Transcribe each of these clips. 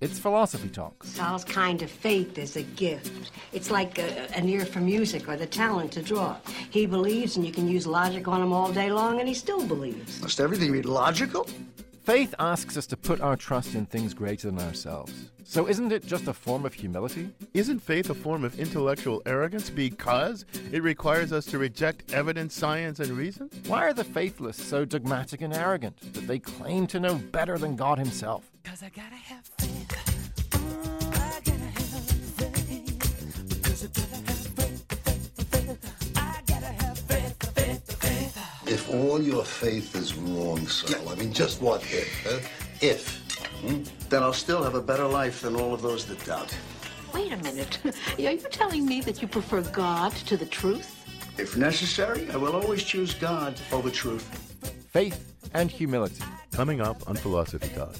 It's Philosophy Talk. Sal's kind of faith is a gift. It's like a, an ear for music or the talent to draw. He believes, and you can use logic on him all day long, and he still believes. Must everything be logical? Faith asks us to put our trust in things greater than ourselves. So isn't it just a form of humility? Isn't faith a form of intellectual arrogance because it requires us to reject evidence, science, and reason? Why are the faithless so dogmatic and arrogant that they claim to know better than God Himself? Cause I gotta have faith. If all your faith is wrong, Sal, I mean, just what if? Huh? If. hmm? Then I'll still have a better life than all of those that doubt. Wait a minute. Are you telling me that you prefer God to the truth? If necessary, I will always choose God over truth. Faith and humility. Coming up on Philosophy Talk.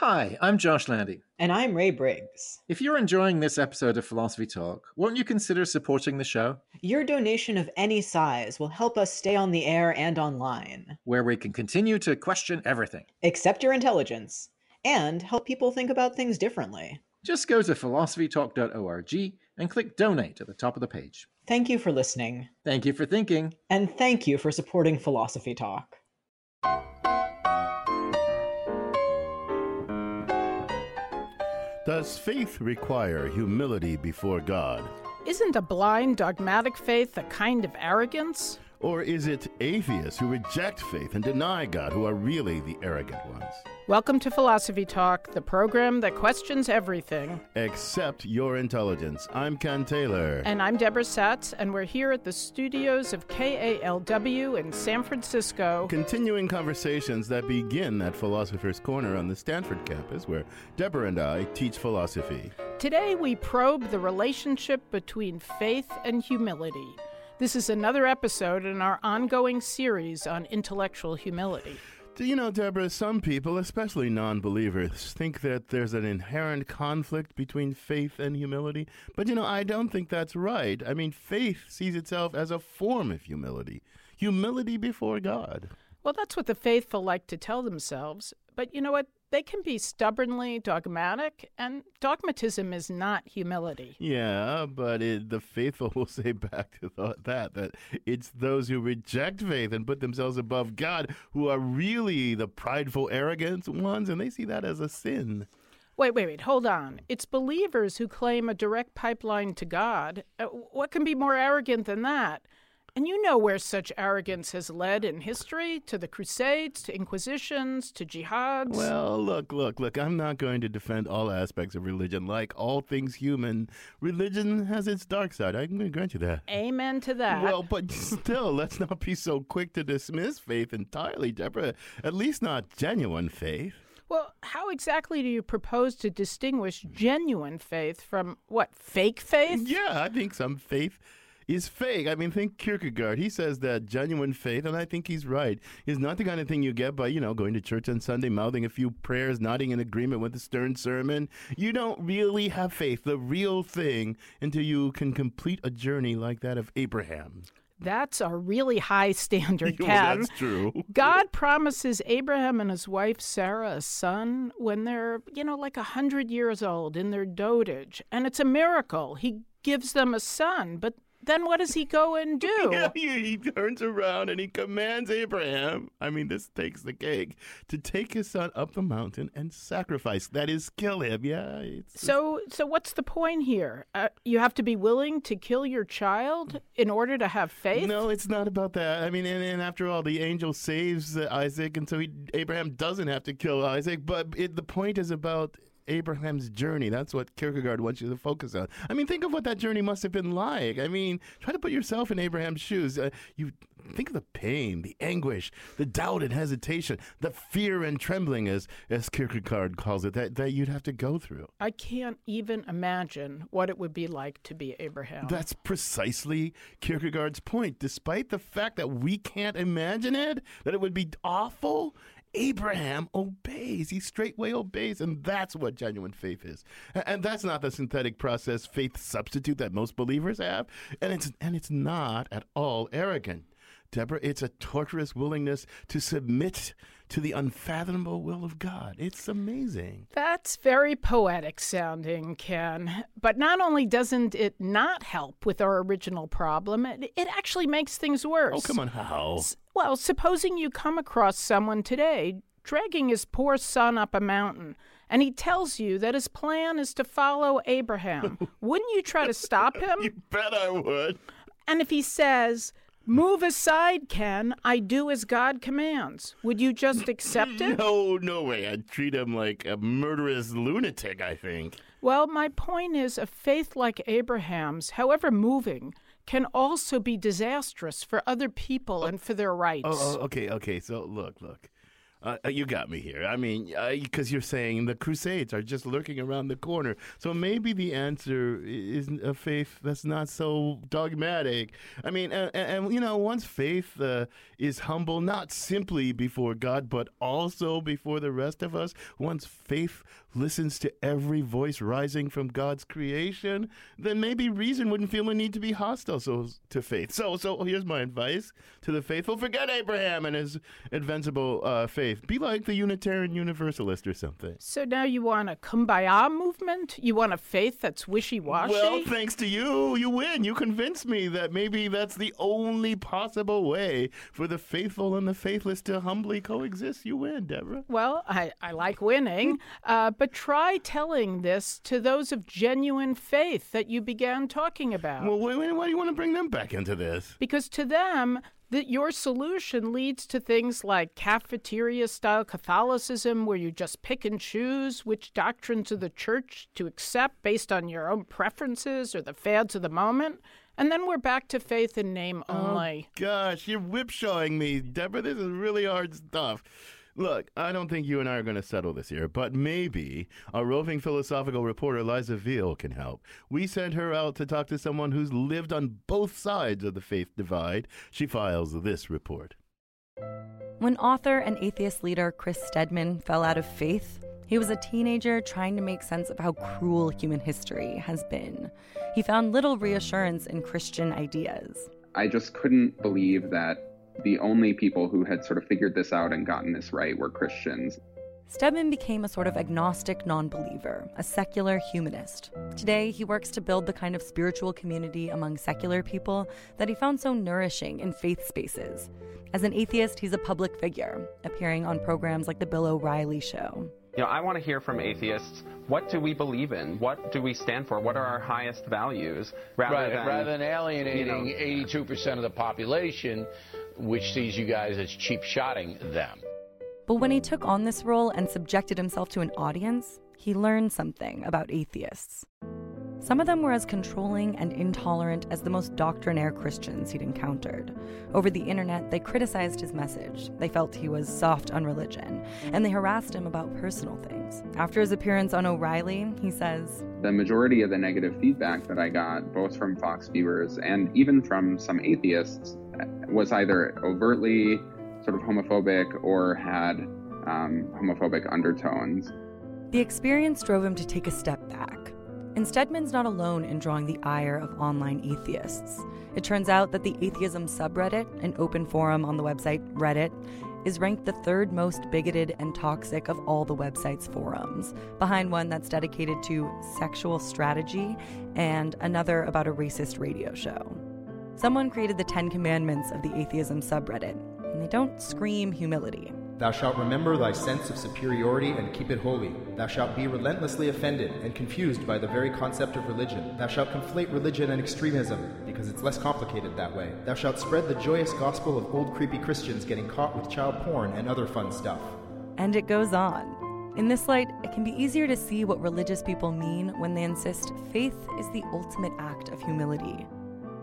Hi, I'm Josh Landy. And I'm Ray Briggs. If you're enjoying this episode of Philosophy Talk, won't you consider supporting the show? Your donation of any size will help us stay on the air and online, Where we can continue to question everything. accept your intelligence, and help people think about things differently. Just go to philosophytalk.org and click donate at the top of the page. Thank you for listening, Thank you for thinking. and thank you for supporting Philosophy Talk. Does faith require humility before God? Isn't a blind, dogmatic faith a kind of arrogance? Or is it atheists who reject faith and deny God who are really the arrogant ones? Welcome to Philosophy Talk, the program that questions everything. except your intelligence. I'm Ken Taylor. And I'm Debra Satz, and we're here at the studios of KALW in San Francisco. Continuing conversations that begin at Philosopher's Corner on the Stanford campus, where Debra and I teach philosophy. Today we probe the relationship between faith and humility. This is another episode in our ongoing series on intellectual humility. Do you know, Debra, some people, especially non believers, think that there's an inherent conflict between faith and humility. But, you know, I don't think that's right. I mean, faith sees itself as a form of humility humility before God. Well, that's what the faithful like to tell themselves. But you know what? They can be stubbornly dogmatic, and dogmatism is not humility. Yeah, but it, the faithful will say back to th- that that it's those who reject faith and put themselves above God who are really the prideful, arrogant ones, and they see that as a sin. Wait, wait, wait, hold on. It's believers who claim a direct pipeline to God. Uh, what can be more arrogant than that? And you know where such arrogance has led in history to the Crusades, to Inquisitions, to jihads. Well, look, look, look, I'm not going to defend all aspects of religion. Like all things human, religion has its dark side. I'm going to grant you that. Amen to that. Well, but still, let's not be so quick to dismiss faith entirely, Debra. At least not genuine faith. Well, how exactly do you propose to distinguish genuine faith from what, fake faith? Yeah, I think some faith is fake. I mean, think Kierkegaard. He says that genuine faith, and I think he's right, is not the kind of thing you get by, you know, going to church on Sunday, mouthing a few prayers, nodding in agreement with a stern sermon. You don't really have faith, the real thing, until you can complete a journey like that of Abraham. That's a really high standard, Well, that's true. God promises Abraham and his wife Sarah a son when they're, you know, like a hundred years old in their dotage. And it's a miracle. He gives them a son, but then what does he go and do? Yeah, he, he turns around and he commands Abraham, I mean, this takes the cake, to take his son up the mountain and sacrifice. That is, kill him. Yeah. So, so what's the point here? Uh, you have to be willing to kill your child in order to have faith. No, it's not about that. I mean, and, and after all, the angel saves Isaac, and so he, Abraham doesn't have to kill Isaac. But it, the point is about Abraham's journey. That's what Kierkegaard wants you to focus on. I mean, think of what that journey must have been like. I mean, try to put yourself in Abraham's shoes. Uh, you think of the pain, the anguish, the doubt and hesitation, the fear and trembling, as as Kierkegaard calls it, that, that you'd have to go through. I can't even imagine what it would be like to be Abraham. That's precisely Kierkegaard's point. Despite the fact that we can't imagine it, that it would be awful, Abraham obeys. He straightway obeys, and that's what genuine faith is. And that's not the synthetic process faith substitute that most believers have, and it's and it's not at all arrogant. Debra, it's a torturous willingness to submit to the unfathomable will of God. It's amazing. That's very poetic sounding, Ken. But not only doesn't it not help with our original problem, it, it actually makes things worse. Oh, come on, how? S- Well, supposing you come across someone today dragging his poor son up a mountain, and he tells you that his plan is to follow Abraham. Wouldn't you try to stop him? You bet I would. And if he says, Move aside, Ken, I do as God commands, would you just accept it? No, no way. I'd treat him like a murderous lunatic, I think. Well, my point is a faith like Abraham's, however moving, can also be disastrous for other people and for their rights. Oh, oh, okay, okay. So look, look. Uh, uh, you got me here. I mean, because you're saying the Crusades are just lurking around the corner. So maybe the answer is a faith that's not so dogmatic. I mean, and, and you know, once faith uh, is humble, not simply before God, but also before the rest of us, once faith listens to every voice rising from God's creation, then maybe reason wouldn't feel a need to be hostile so, to faith. So, so here's my advice to the faithful: forget Abraham and his invincible uh, faith. Be like the Unitarian Universalist or something. So now you want a kumbaya movement? You want a faith that's wishy washy? Well, thanks to you, you win. You convinced me that maybe that's the only possible way for the faithful and the faithless to humbly coexist. You win, Debra. Well, I, I like winning, uh, but try telling this to those of genuine faith that you began talking about. Well, why, why do you want to bring them back into this? because to them, that your solution leads to things like cafeteria style Catholicism, where you just pick and choose which doctrines of the church to accept based on your own preferences or the fads of the moment. And then we're back to faith in name oh, only. Gosh, you're whipshawing me, Debra. This is really hard stuff. Look, I don't think you and I are going to settle this here, but maybe our roving philosophical reporter Liza Veale can help. We sent her out to talk to someone who's lived on both sides of the faith divide. She files this report. When author and atheist leader Chris Stedman fell out of faith, he was a teenager trying to make sense of how cruel human history has been. He found little reassurance in Christian ideas. I just couldn't believe that the only people who had sort of figured this out and gotten this right were Christians. Stedman became a sort of agnostic non believer, a secular humanist. Today, he works to build the kind of spiritual community among secular people that he found so nourishing in faith spaces. As an atheist, he's a public figure, appearing on programs like The Bill O'Reilly Show. You know, I want to hear from atheists. What do we believe in? What do we stand for? What are our highest values? Rather right, than rather than alienating you know, 82% of the population, which sees you guys as cheap shotting them. But when he took on this role and subjected himself to an audience, he learned something about atheists. Some of them were as controlling and intolerant as the most doctrinaire Christians he'd encountered. Over the internet, they criticized his message. They felt he was soft on religion, and they harassed him about personal things. After his appearance on O'Reilly, he says, The majority of the negative feedback that I got, both from Fox viewers and even from some atheists, was either overtly sort of homophobic or had um, homophobic undertones. The experience drove him to take a step back. And Stedman's not alone in drawing the ire of online atheists. It turns out that the atheism subreddit, an open forum on the website Reddit, is ranked the third most bigoted and toxic of all the website's forums, behind one that's dedicated to sexual strategy and another about a racist radio show. Someone created the Ten Commandments of the atheism subreddit, and they don't scream humility. Thou shalt remember thy sense of superiority and keep it holy. Thou shalt be relentlessly offended and confused by the very concept of religion. Thou shalt conflate religion and extremism, because it's less complicated that way. Thou shalt spread the joyous gospel of old creepy Christians getting caught with child porn and other fun stuff. And it goes on. In this light, it can be easier to see what religious people mean when they insist faith is the ultimate act of humility.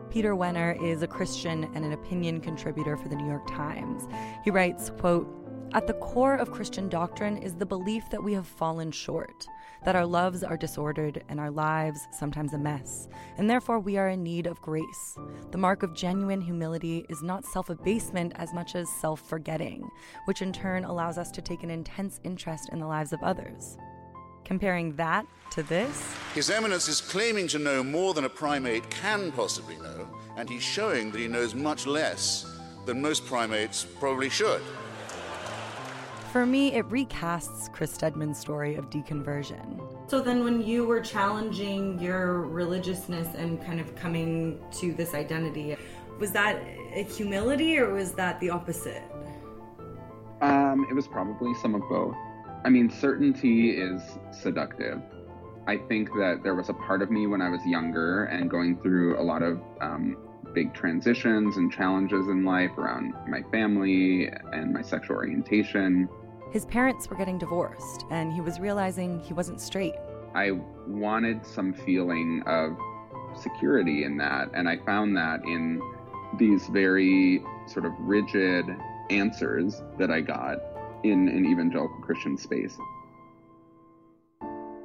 Peter Wehner is a Christian and an opinion contributor for the New York Times. He writes, quote, at the core of Christian doctrine is the belief that we have fallen short, that our loves are disordered and our lives sometimes a mess, and therefore we are in need of grace. The mark of genuine humility is not self abasement as much as self forgetting, which in turn allows us to take an intense interest in the lives of others. Comparing that to this, His Eminence is claiming to know more than a primate can possibly know, and he's showing that he knows much less than most primates probably should. For me, it recasts Chris Stedman's story of deconversion. So then, when you were challenging your religiousness and kind of coming to this identity, was that a humility or was that the opposite? Um, it was probably some of both. I mean, certainty is seductive. I think that there was a part of me when I was younger and going through a lot of um, big transitions and challenges in life around my family and my sexual orientation. His parents were getting divorced, and he was realizing he wasn't straight. I wanted some feeling of security in that, and I found that in these very sort of rigid answers that I got in an evangelical Christian space.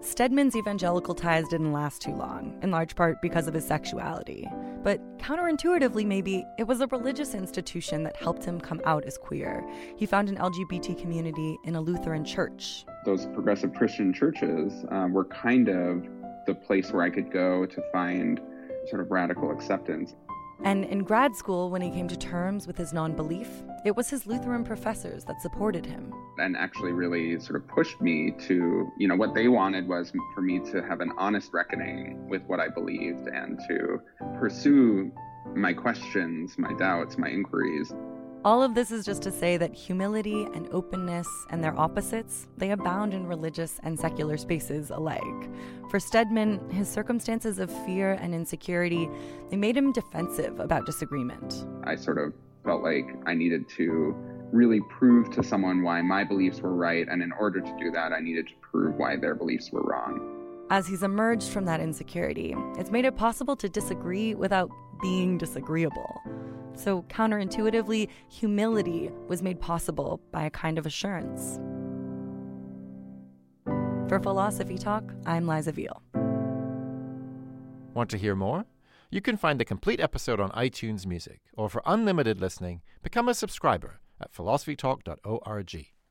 Stedman's evangelical ties didn't last too long, in large part because of his sexuality. But counterintuitively, maybe, it was a religious institution that helped him come out as queer. He found an LGBT community in a Lutheran church. Those progressive Christian churches um, were kind of the place where I could go to find sort of radical acceptance. And in grad school, when he came to terms with his non belief, it was his Lutheran professors that supported him. And actually, really sort of pushed me to, you know, what they wanted was for me to have an honest reckoning with what I believed and to pursue my questions, my doubts, my inquiries. All of this is just to say that humility and openness and their opposites, they abound in religious and secular spaces alike. For Stedman, his circumstances of fear and insecurity, they made him defensive about disagreement. I sort of felt like I needed to really prove to someone why my beliefs were right, and in order to do that, I needed to prove why their beliefs were wrong. As he's emerged from that insecurity, it's made it possible to disagree without being disagreeable. So, counterintuitively, humility was made possible by a kind of assurance. For Philosophy Talk, I'm Liza Veale. Want to hear more? You can find the complete episode on iTunes Music, or for unlimited listening, become a subscriber at philosophytalk.org.